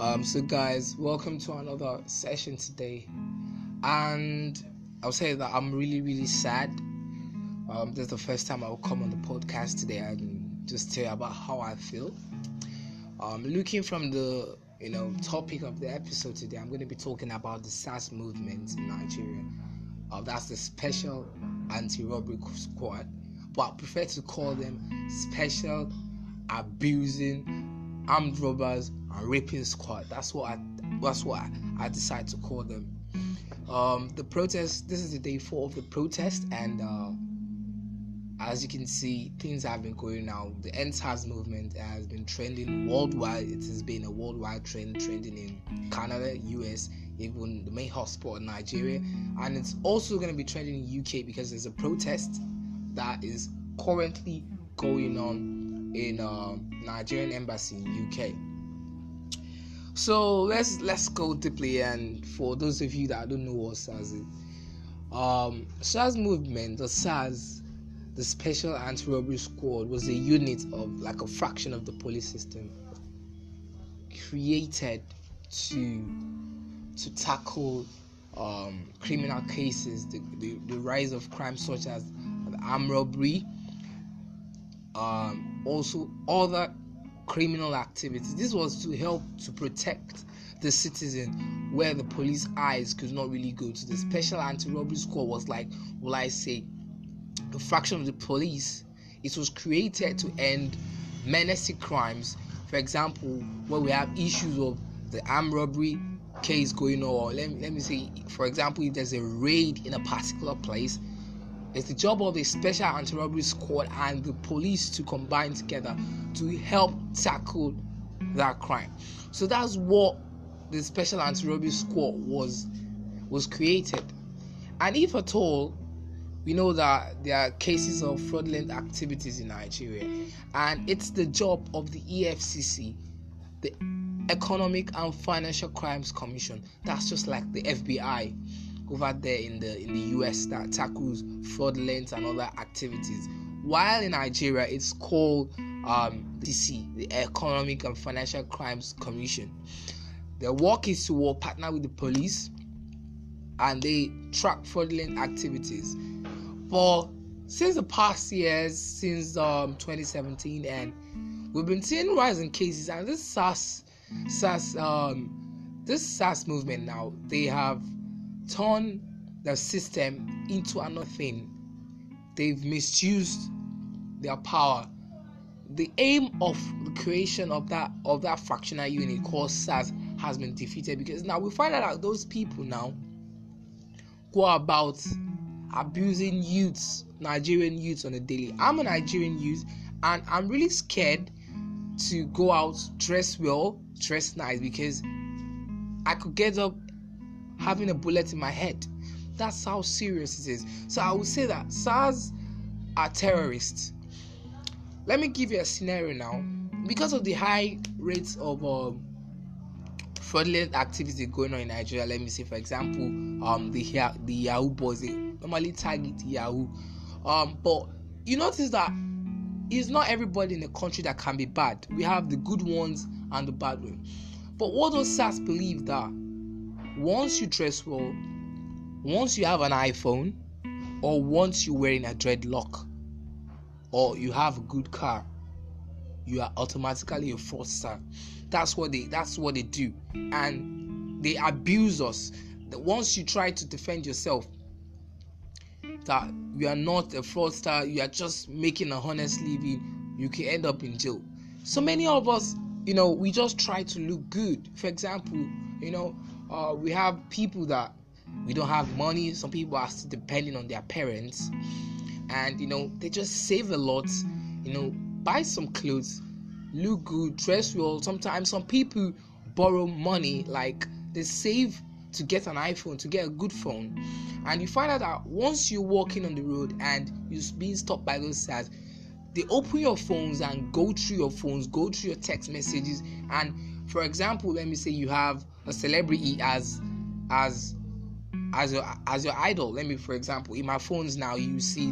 Um, so, guys, welcome to another session today. And I'll say that I'm really, really sad. Um, this is the first time I'll come on the podcast today and just tell you about how I feel. Um, looking from the you know topic of the episode today, I'm going to be talking about the SARS movement in Nigeria. Uh, that's the Special Anti-Robbery Squad, but I prefer to call them Special Abusing Armed Robbers and Raping Squad. That's what I that's what I, I decided to call them. Um, the protest. This is the day four of the protest, and uh, as you can see, things have been going now. The EndSARS movement has been trending worldwide. It has been a worldwide trend, trending in Canada, US, even the main hotspot in Nigeria, and it's also going to be trending in UK because there's a protest that is currently going on in uh, Nigerian embassy in UK. So let's let's go deeply, and for those of you that don't know what SARS is, um, SARS movement, the SARS the Special Anti-Robbery Squad was a unit of like a fraction of the police system created to to tackle um, criminal cases, the, the, the, rise of crime such as armed robbery, um, also other criminal activities. This was to help to protect the citizen where the police eyes could not really go to. The Special Anti-Robbery Squad was like, will I say, a fraction of the police. It was created to end menacing crimes. For example, where we have issues of the armed robbery case going on, let me, let me say, for example, if there's a raid in a particular place, it's the job of the special anti-robbery squad and the police to combine together to help tackle that crime. So that's what the special anti-robbery squad was was created. And if at all we know that there are cases of fraudulent activities in Nigeria, and it's the job of the EFCC, the Economic and Financial Crimes Commission. That's just like the FBI over there in the in the US that tackles fraudulent and other activities. While in Nigeria, it's called um, DC, the Economic and Financial Crimes Commission. Their work is to partner with the police, and they track fraudulent activities for since the past years, since um 2017, and we've been seeing rising cases, and this SARS, SARS, um, this SARS movement now, they have turned the system into another thing. They've misused their power. The aim of the creation of that of that fractional unit called SARS has been defeated because now we find out those people now go about abusing youths, Nigerian youths on a daily. I'm a Nigerian youth and I'm really scared to go out, dress well, dress nice because I could get up having a bullet in my head. That's how serious it is. So I would say that SARS are terrorists. Let me give you a scenario now. Because of the high rates of um, fraudulent activity going on in Nigeria, let me say, for example, um, the the Yahoo boys, they normally target Yahoo. Um, but you notice that it's not everybody in the country that can be bad. We have the good ones and the bad ones. But what does SARS believe that once you dress well, once you have an iPhone, or once you're wearing a dreadlock, or you have a good car, you are automatically a fraudster. That's what they that's what they do. And they abuse us. Once you try to defend yourself, that you are not a fraudster, you are just making a honest living, you can end up in jail. So many of us, you know, we just try to look good. For example, you know, uh, we have people that we don't have money, some people are still depending on their parents, and you know, they just save a lot, you know, buy some clothes, look good, dress well. Sometimes some people borrow money, like they save to get an iPhone, to get a good phone. And you find out that once you're walking on the road and you're being stopped by those SARS, they open your phones and go through your phones, go through your text messages. And for example, let me say you have a celebrity as as as your as your idol. Let me, for example, in my phones now, you see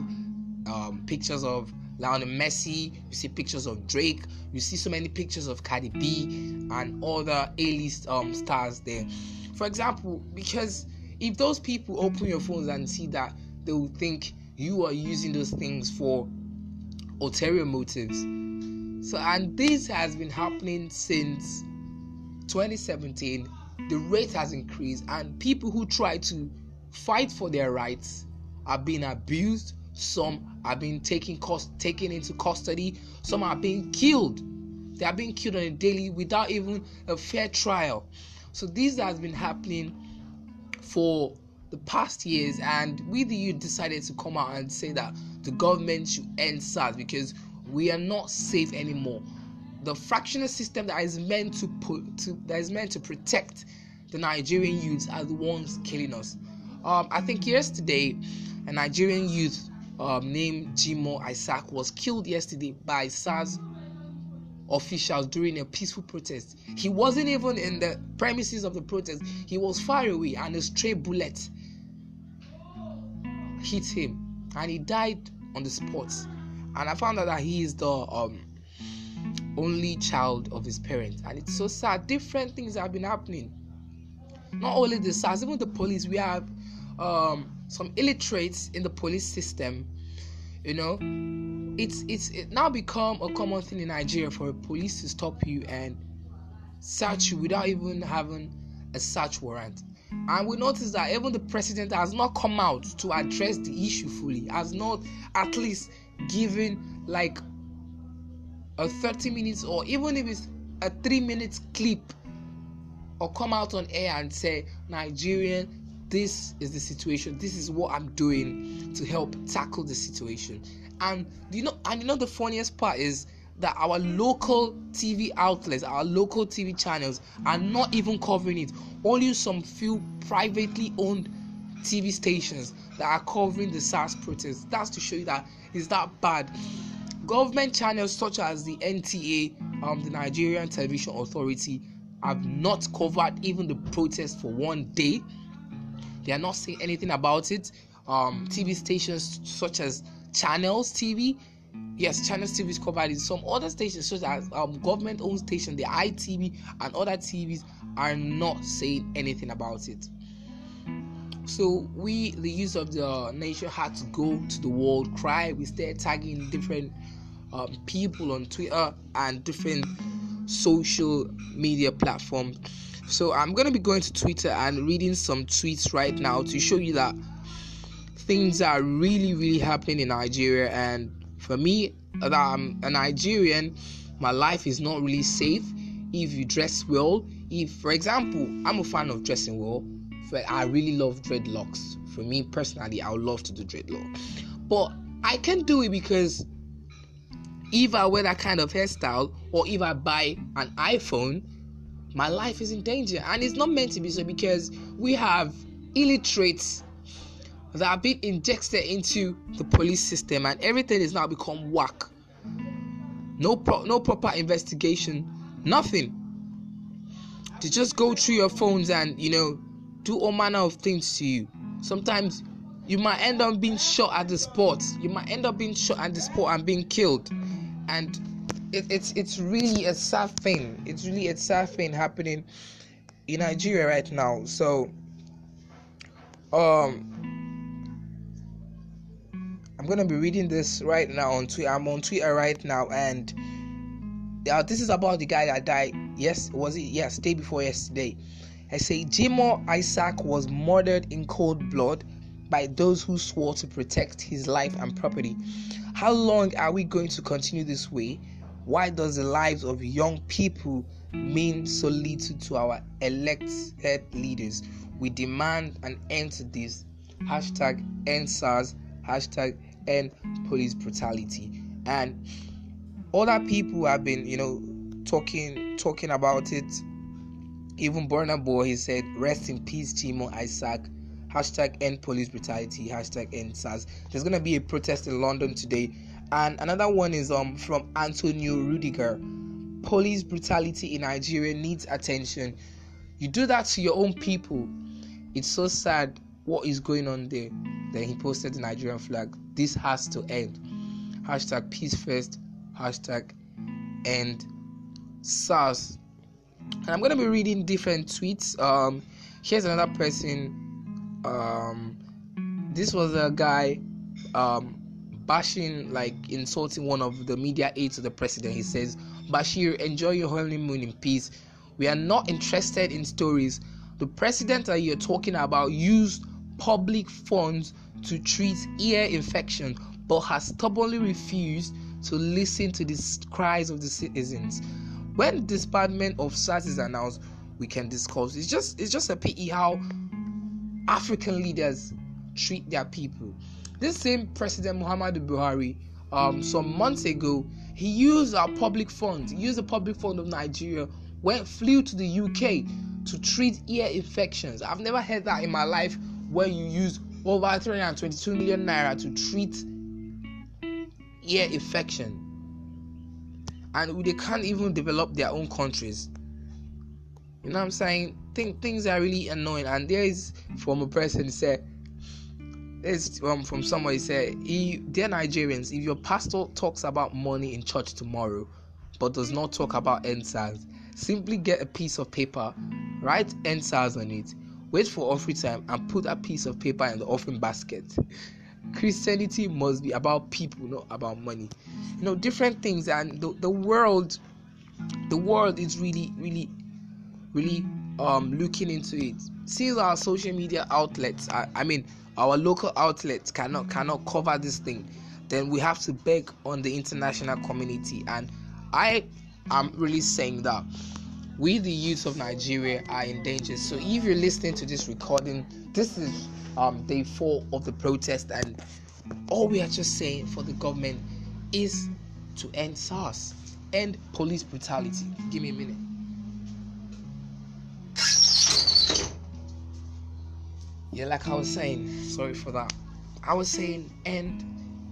um, pictures of Lionel Messi, you see pictures of Drake, you see so many pictures of Cardi B and other A-list um, stars there. For example, because if those people open your phones and see that, they will think you are using those things for ulterior motives. So, and this has been happening since 2017. The rate has increased, and people who try to fight for their rights are being abused. Some are being taken cost taken into custody. Some are being killed. They are being killed on a daily without even a fair trial. So this has been happening for the past years, and we the youth decided to come out and say that the government should end SARS because we are not safe anymore. The fractional system that is meant to put to that is meant to protect the Nigerian youths are the ones killing us. Um, I think yesterday, a Nigerian youth um, named Jimoh Isaac was killed yesterday by SARS officials during a peaceful protest. He wasn't even in the premises of the protest, he was far away, and a stray bullet hit him, and he died on the spot. And I found out that he is the um, only child of his parents, and it's so sad. Different things have been happening. Not only the SARS, even the police. We have um, some illiterates in the police system you know it's it's it now become a common thing in nigeria for a police to stop you and search you without even having a search warrant and we notice that even the president has not come out to address the issue fully has not at least given like a 30 minutes or even if it's a 3 minutes clip or come out on air and say nigerian this is the situation. This is what i'm doing to help tackle the situation. And you know and you know the funniest part is that our local tv outlets our local tv channels are not even covering it. Only some few privately owned tv stations that are covering the sars protest. That's to show you that it's that bad government channels such as the nta um, the nigerian television authority have not covered even the protest for one day they are not saying anything about it. Um, TV stations such as Channels TV, yes, Channels TV is covered in some other stations such as um, government-owned stations, the ITV and other TVs are not saying anything about it. So we, the youth of the nation, had to go to the world cry. We started tagging different um, people on Twitter and different social media platforms so I'm gonna be going to Twitter and reading some tweets right now to show you that things are really, really happening in Nigeria. And for me, that I'm a Nigerian, my life is not really safe if you dress well. If, for example, I'm a fan of dressing well, but I really love dreadlocks. For me personally, I would love to do dreadlocks, but I can't do it because if I wear that kind of hairstyle or if I buy an iPhone my life is in danger. And it's not meant to be so because we have illiterates that have been injected into the police system and everything is now become whack. No pro- no proper investigation, nothing. To just go through your phones and you know do all manner of things to you. Sometimes you might end up being shot at the spot. You might end up being shot at the spot and being killed. And it, it's it's really a sad thing. It's really a sad thing happening in Nigeria right now. So, um, I'm gonna be reading this right now on Twitter. I'm on Twitter right now, and uh, this is about the guy that died. Yes, was it? Yes, day before yesterday. I say Jimoh Isaac was murdered in cold blood by those who swore to protect his life and property. How long are we going to continue this way? Why does the lives of young people mean so little to our elected leaders? We demand an end to this. Hashtag end SARS, hashtag end police brutality. And other people have been, you know, talking talking about it. Even Burna Boy he said, Rest in peace, Jimoh Isaac. Hashtag end police brutality, hashtag end SARS. There's gonna be a protest in London today and another one is um from Antonio Rudiger. Police brutality in Nigeria needs attention. You do that to your own people. It's so sad what is going on there. Then he posted the Nigerian flag. This has to end. hashtag peace first, hashtag end SARS. And I'm gonna be reading different tweets. Um, here's another person. Um, this was a guy um, bashing, like insulting one of the media aides to the president. He says, Bashir, enjoy your honeymoon in peace. We are not interested in stories. The president that you're talking about used public funds to treat ear infection but has stubbornly refused to listen to the cries of the citizens. When the disbandment of is announced, we can discuss. It's just it's just a pity how African leaders treat their people. This same President Muhammadu Buhari, um, some months ago, he used our public funds, used the public fund of Nigeria, went flew to the UK to treat ear infections. I've never heard that in my life where you use over 322 million naira to treat ear infection. And they can't even develop their own countries. You know what I'm saying? Think things are really annoying. And there is from a person said it's um, from somebody said, "Dear Nigerians, if your pastor talks about money in church tomorrow, but does not talk about EndSARS, simply get a piece of paper, write EndSARS on it, wait for offering time, and put a piece of paper in the offering basket." Christianity must be about people, not about money. You know, different things, and the, the world, the world is really, really, really um looking into it. Since our social media outlets, I, I mean, our local outlets cannot cannot cover this thing, then we have to beg on the international community. And I am really saying that we, the youth of Nigeria, are in danger. So if you're listening to this recording, this is um, day four of the protest, and all we are just saying for the government is to end SARS, end police brutality. Give me a minute. Yeah, like I was saying, sorry for that. I was saying, and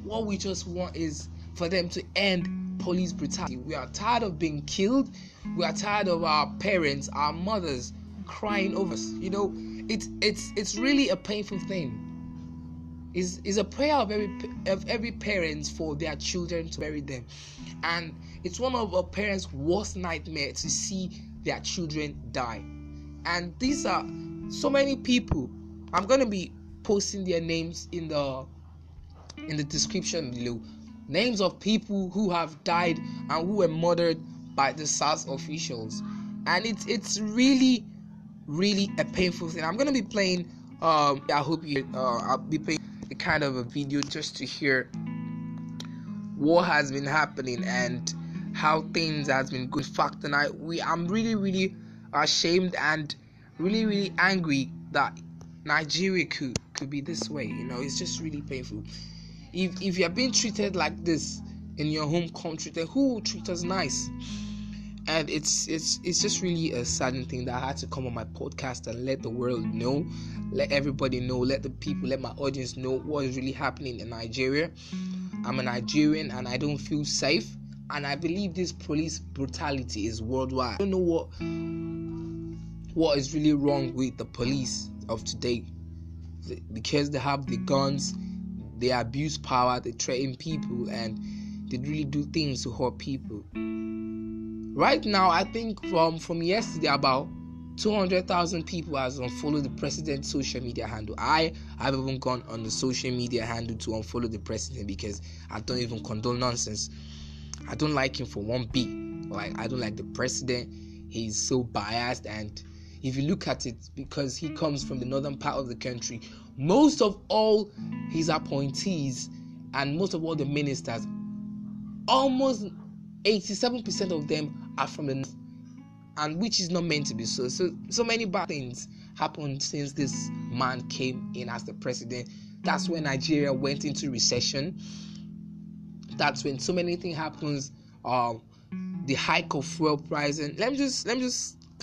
what we just want is for them to end police brutality. We are tired of being killed. We are tired of our parents, our mothers crying over us. You know, it's it's it's really a painful thing. Is is a prayer of every of every parents for their children to bury them, and it's one of a parents' worst nightmare to see their children die. And these are so many people I'm gonna be posting their names in the in the description below. Names of people who have died and who were murdered by the SARS officials, and it's it's really really a painful thing. I'm gonna be playing. Um, I hope you. Uh, I'll be playing a kind of a video just to hear what has been happening and how things has been good. Fact, and I we I'm really really ashamed and really really angry that Nigeria could could be this way. You know, it's just really painful. If if you're being treated like this in your home country, then who will treat us nice? And it's it's it's just really a saddening thing that I had to come on my podcast and let the world know, let everybody know, let the people, let my audience know what is really happening in Nigeria. I'm a Nigerian and I don't feel safe. And I believe this police brutality is worldwide. I don't know what what is really wrong with the police of today because they have the guns they abuse power they threaten people and they really do things to hurt people right now i think from from yesterday about 200,000 people has unfollowed the president's social media handle. I have even gone on the social media handle to unfollow the president because I don't even condone nonsense. I don't like him for one bit. Like I don't like the president. He's so biased and if you look at it, because he comes from the northern part of the country, most of all his appointees and most of all the ministers, almost 87% of them are from the north, and which is not meant to be so. So, so many bad things happened since this man came in as the president. That's when Nigeria went into recession. That's when so many things happens. Um, the hike of fuel pricing. Let me just let me just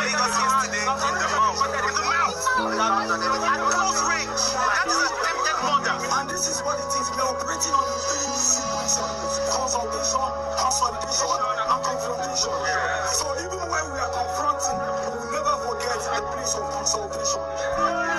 Yesterday in the mouth. In the mouth. At close range. That is attempted murder. And this is what it is. We are operating on three sequences consultation, consolidation, and confrontation. So even when we are confronting, we will never forget the place of consultation.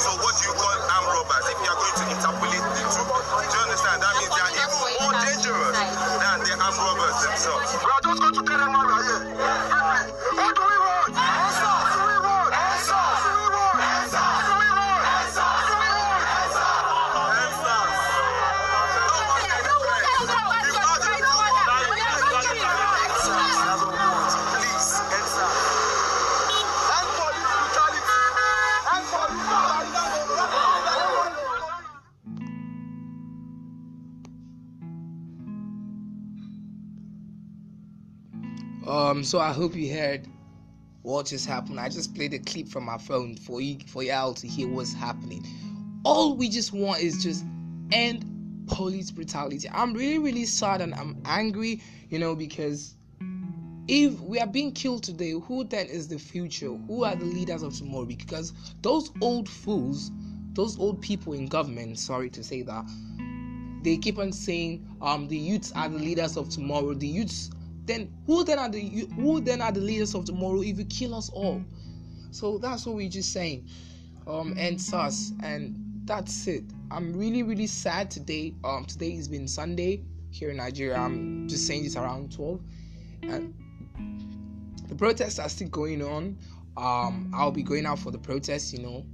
So what do you call armed robbers? If you are going to interpolate the two, do you understand? That means they are even more dangerous than the armed robbers themselves. We are just going to tell them are here. Um, so I hope you heard what just happened. I just played a clip from my phone for you for y'all to hear what's happening. All we just want is just end police brutality. I'm really, really sad and I'm angry, you know, because if we are being killed today, who then is the future? Who are the leaders of tomorrow? Because those old fools, those old people in government, sorry to say that, they keep on saying um the youths are the leaders of tomorrow. The youths then who then are the who then are the leaders of tomorrow if you kill us all? So that's what we're just saying. Um and sus and that's it. I'm really really sad today. Um today has been Sunday here in Nigeria. I'm just saying this around 12 and the protests are still going on. Um, I'll be going out for the protests, you know.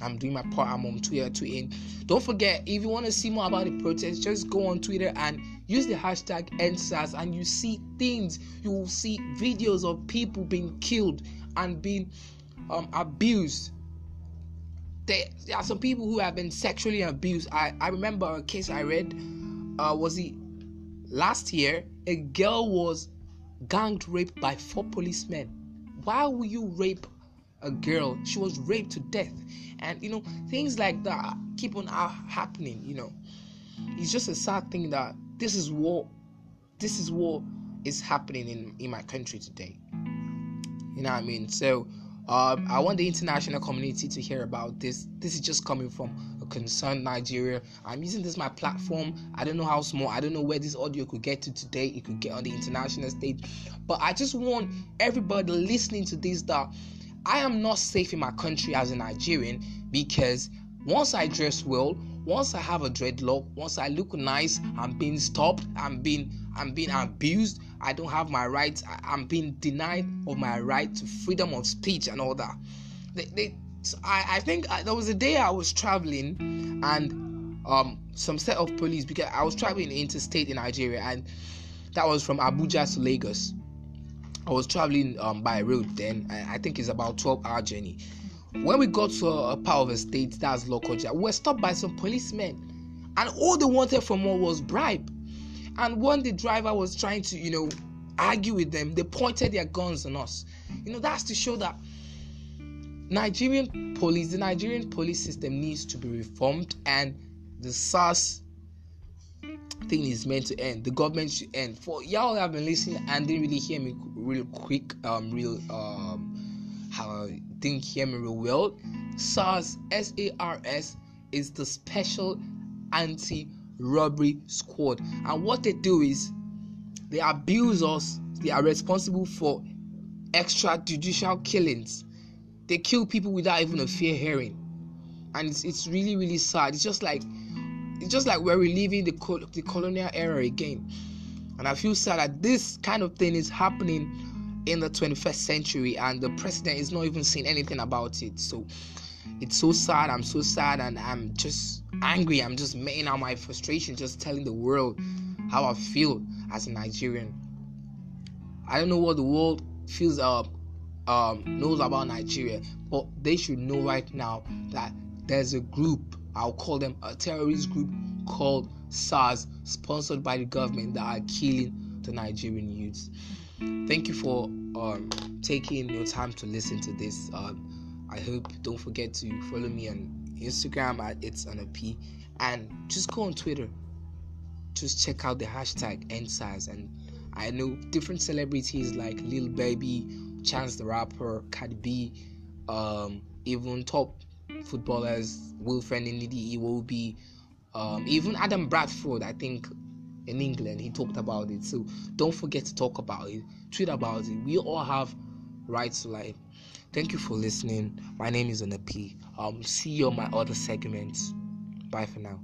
I'm doing my part. I'm on Twitter tweeting. Don't forget, if you want to see more about the protests, just go on Twitter and use the hashtag EndSARS and you see things. You will see videos of people being killed and being um, abused. There, there are some people who have been sexually abused. I, I remember a case I read. Uh, was it last year? A girl was gang raped by four policemen. Why would you rape a girl? She was raped to death. And you know, things like that keep on happening, you know. It's just a sad thing that this is what this is what is happening in, in my country today. You know what I mean? So um, I want the international community to hear about this. This is just coming from a concerned Nigeria. I'm using this my platform. I don't know how small. I don't know where this audio could get to today. It could get on the international stage, but I just want everybody listening to this that I am not safe in my country as a Nigerian because once I dress well, once I have a dreadlock, once I look nice, I'm being stopped, I'm being I'm being abused, I don't have my rights, I'm being denied of my right to freedom of speech and all that. They, they, so I, I think I, there was a day I was traveling and um some set of police because I was traveling interstate in Nigeria and that was from Abuja to Lagos. I was traveling um, by road then. I, I think it's about 12 hour journey. When we got to a, a part of the state, that's Lokoja, we were stopped by some policemen. And all they wanted from us was bribe. And when the driver was trying to, you know, argue with them, they pointed their guns on us. You know, that's to show that Nigerian police, the Nigerian police system needs to be reformed and the SARS thing is meant to end. The government should end. For y'all have been listening and didn't really hear me real quick, um, real um how didn't hear me real well. SARS, S A R S, is the Special Anti Robbery Squad. And what they do is they abuse us, they are responsible for extrajudicial killings. They kill people without even a fair hearing. And it's, it's really, really sad. It's just like it's just like we're reliving the, the colonial era again. And I feel sad that this kind of thing is happening in the 21st century and the president is not even saying anything about it. So it's so sad. I'm so sad and I'm just angry. I'm just making out my frustration, just telling the world how I feel as a Nigerian. I don't know what the world feels uh, um, knows about Nigeria, but they should know right now that there's a group, I'll call them a terrorist group called SARS, sponsored by the government, that are killing the Nigerian youths. Thank you for um, taking your time to listen to this. Um, I hope don't forget to follow me on Instagram at it's on a P and just go on Twitter. Just check out the hashtag EndSARS and I know different celebrities like Lil Baby, Chance the Rapper, Cardi B, um, even top footballers, Wilfred Ndidi Iwobi, um, even Adam Bradford, I think in England, he talked about it. So don't forget to talk about it, tweet about it. We all have rights to life. Thank you for listening. My name is Anapi. Um, see you on my other segments. Bye for now.